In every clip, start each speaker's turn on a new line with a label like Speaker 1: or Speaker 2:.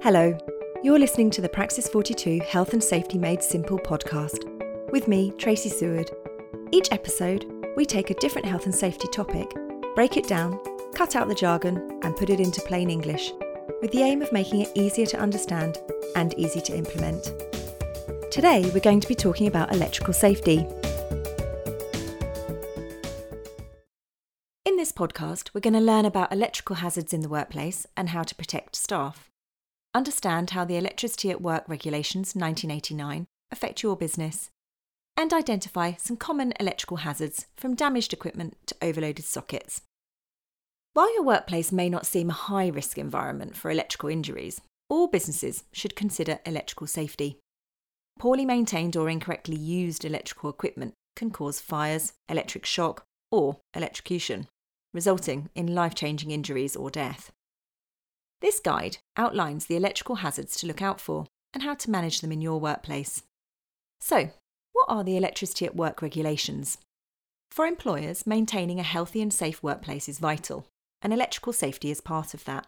Speaker 1: Hello, you're listening to the Praxis 42 Health and Safety Made Simple podcast with me, Tracy Seward. Each episode, we take a different health and safety topic, break it down, cut out the jargon, and put it into plain English, with the aim of making it easier to understand and easy to implement. Today, we're going to be talking about electrical safety. In this podcast, we're going to learn about electrical hazards in the workplace and how to protect staff. Understand how the Electricity at Work Regulations 1989 affect your business, and identify some common electrical hazards from damaged equipment to overloaded sockets. While your workplace may not seem a high risk environment for electrical injuries, all businesses should consider electrical safety. Poorly maintained or incorrectly used electrical equipment can cause fires, electric shock, or electrocution, resulting in life changing injuries or death. This guide outlines the electrical hazards to look out for and how to manage them in your workplace. So, what are the electricity at work regulations? For employers, maintaining a healthy and safe workplace is vital, and electrical safety is part of that.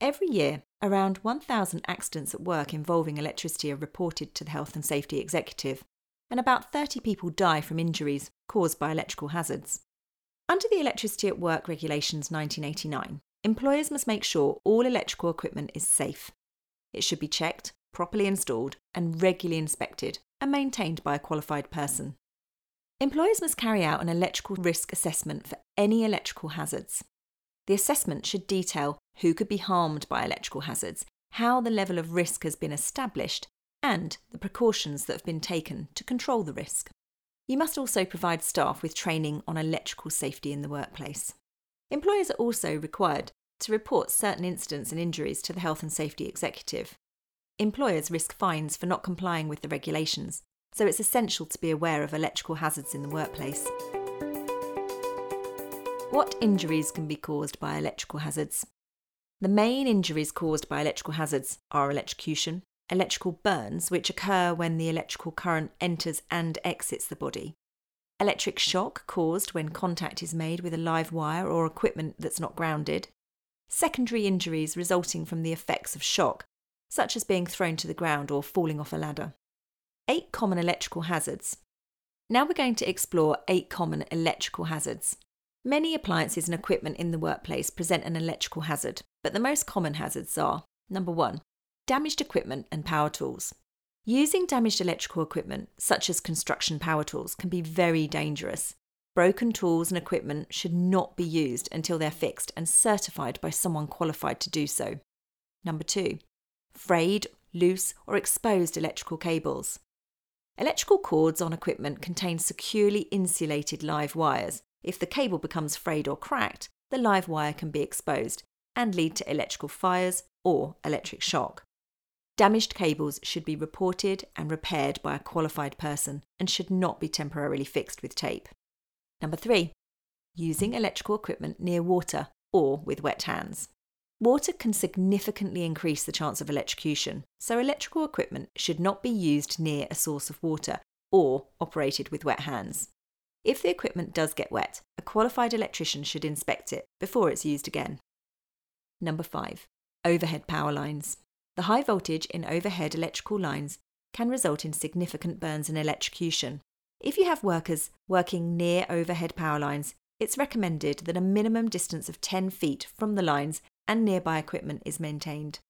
Speaker 1: Every year, around 1,000 accidents at work involving electricity are reported to the Health and Safety Executive, and about 30 people die from injuries caused by electrical hazards. Under the Electricity at Work Regulations 1989, employers must make sure all electrical equipment is safe. It should be checked, properly installed, and regularly inspected and maintained by a qualified person. Employers must carry out an electrical risk assessment for any electrical hazards. The assessment should detail who could be harmed by electrical hazards, how the level of risk has been established, and the precautions that have been taken to control the risk. You must also provide staff with training on electrical safety in the workplace. Employers are also required to report certain incidents and injuries to the Health and Safety Executive. Employers risk fines for not complying with the regulations, so it's essential to be aware of electrical hazards in the workplace. What injuries can be caused by electrical hazards? The main injuries caused by electrical hazards are electrocution, electrical burns, which occur when the electrical current enters and exits the body, electric shock caused when contact is made with a live wire or equipment that's not grounded, secondary injuries resulting from the effects of shock, such as being thrown to the ground or falling off a ladder. Eight common electrical hazards. Now we're going to explore eight common electrical hazards. Many appliances and equipment in the workplace present an electrical hazard, but the most common hazards are number one, damaged equipment and power tools. Using damaged electrical equipment, such as construction power tools, can be very dangerous. Broken tools and equipment should not be used until they're fixed and certified by someone qualified to do so. Number two, frayed, loose, or exposed electrical cables. Electrical cords on equipment contain securely insulated live wires. If the cable becomes frayed or cracked, the live wire can be exposed and lead to electrical fires or electric shock. Damaged cables should be reported and repaired by a qualified person and should not be temporarily fixed with tape. Number three, using electrical equipment near water or with wet hands. Water can significantly increase the chance of electrocution, so electrical equipment should not be used near a source of water or operated with wet hands. If the equipment does get wet, a qualified electrician should inspect it before it's used again. Number 5. Overhead power lines. The high voltage in overhead electrical lines can result in significant burns and electrocution. If you have workers working near overhead power lines, it's recommended that a minimum distance of 10 feet from the lines and nearby equipment is maintained.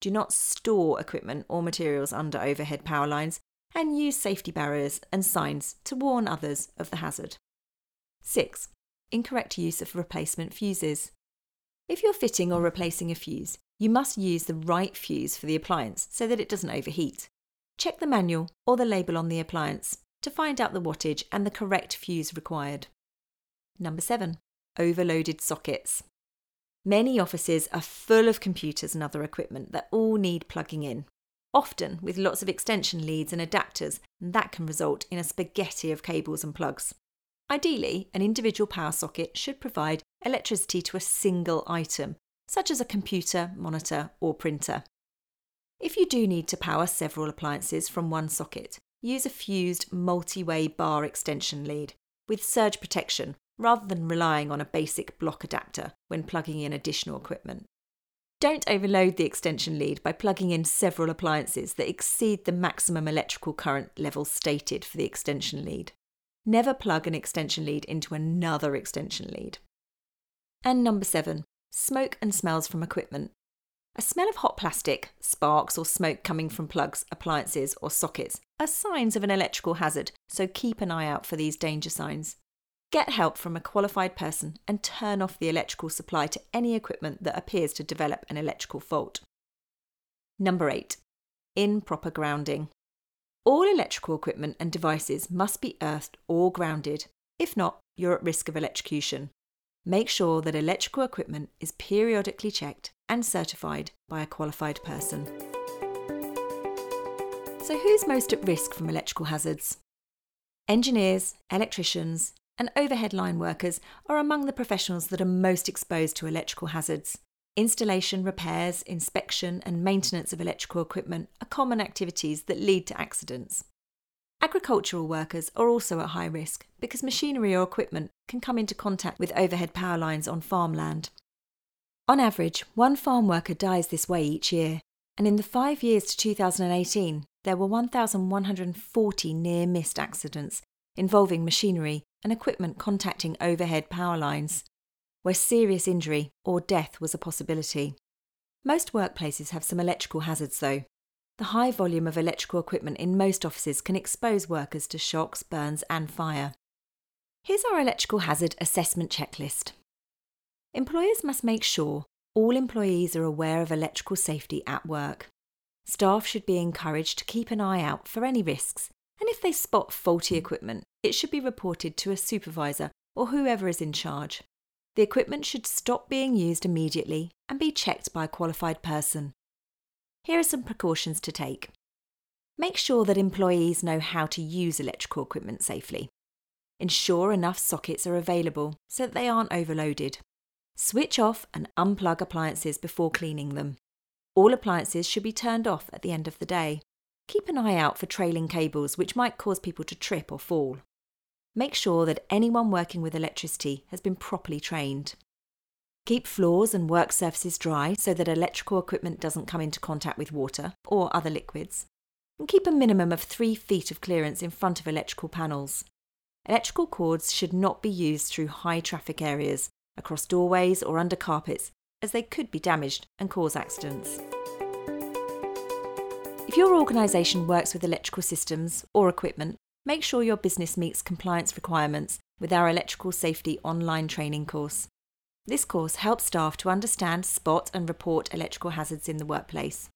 Speaker 1: Do not store equipment or materials under overhead power lines and use safety barriers and signs to warn others of the hazard. 6. Incorrect use of replacement fuses. If you're fitting or replacing a fuse, you must use the right fuse for the appliance so that it doesn't overheat. Check the manual or the label on the appliance to find out the wattage and the correct fuse required. Number 7. Overloaded sockets. Many offices are full of computers and other equipment that all need plugging in, often with lots of extension leads and adapters, and that can result in a spaghetti of cables and plugs. Ideally, an individual power socket should provide electricity to a single item such as a computer, monitor, or printer. If you do need to power several appliances from one socket, use a fused multi way bar extension lead with surge protection rather than relying on a basic block adapter when plugging in additional equipment. don't overload the extension lead by plugging in several appliances that exceed the maximum electrical current level stated for the extension lead. Never plug an extension lead into another extension lead. And number seven, smoke and smells from equipment. A smell of hot plastic, sparks, or smoke coming from plugs, appliances, or sockets are signs of an electrical hazard, so keep an eye out for these danger signs. Get help from a qualified person and turn off the electrical supply to any equipment that appears to develop an electrical fault. Number 8. Improper grounding. All electrical equipment and devices must be earthed or grounded. If not, you're at risk of electrocution. Make sure that electrical equipment is periodically checked and certified by a qualified person. So, who's most at risk from electrical hazards? Engineers, electricians, and overhead line workers are among the professionals that are most exposed to electrical hazards. Installation, repairs, inspection, and maintenance of electrical equipment are common activities that lead to accidents. Agricultural workers are also at high risk because machinery or equipment can come into contact with overhead power lines on farmland. On average, one farm worker dies this way each year, and in the five years to 2018, there were 1,140 near missed accidents involving machinery and equipment contacting overhead power lines, where serious injury or death was a possibility. Most workplaces have some electrical hazards, though. The high volume of electrical equipment in most offices can expose workers to shocks, burns, and fire. Here's our electrical hazard assessment checklist. Employers must make sure all employees are aware of electrical safety at work. Staff should be encouraged to keep an eye out for any risks, and if they spot faulty equipment, it should be reported to a supervisor or whoever is in charge. The equipment should stop being used immediately and be checked by a qualified person. Here are some precautions to take. Make sure that employees know how to use electrical equipment safely. Ensure enough sockets are available so that they aren't overloaded. Switch off and unplug appliances before cleaning them. All appliances should be turned off at the end of the day. Keep an eye out for trailing cables which might cause people to trip or fall. Make sure that anyone working with electricity has been properly trained. Keep floors and work surfaces dry so that electrical equipment doesn't come into contact with water or other liquids. And keep a minimum of three feet of clearance in front of electrical panels. Electrical cords should not be used through high traffic areas across doorways or under carpets, as they could be damaged and cause accidents. If your organisation works with electrical systems or equipment, make sure your business meets compliance requirements with our electrical safety online training course. This course helps staff to understand, spot, and report electrical hazards in the workplace.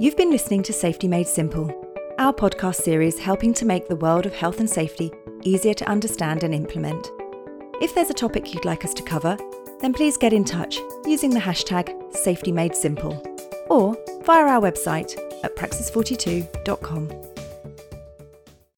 Speaker 1: You've been listening to Safety Made Simple, our podcast series helping to make the world of health and safety easier to understand and implement. If there's a topic you'd like us to cover, then please get in touch using the hashtag SafetyMadeSimple or via our website at praxis42.com.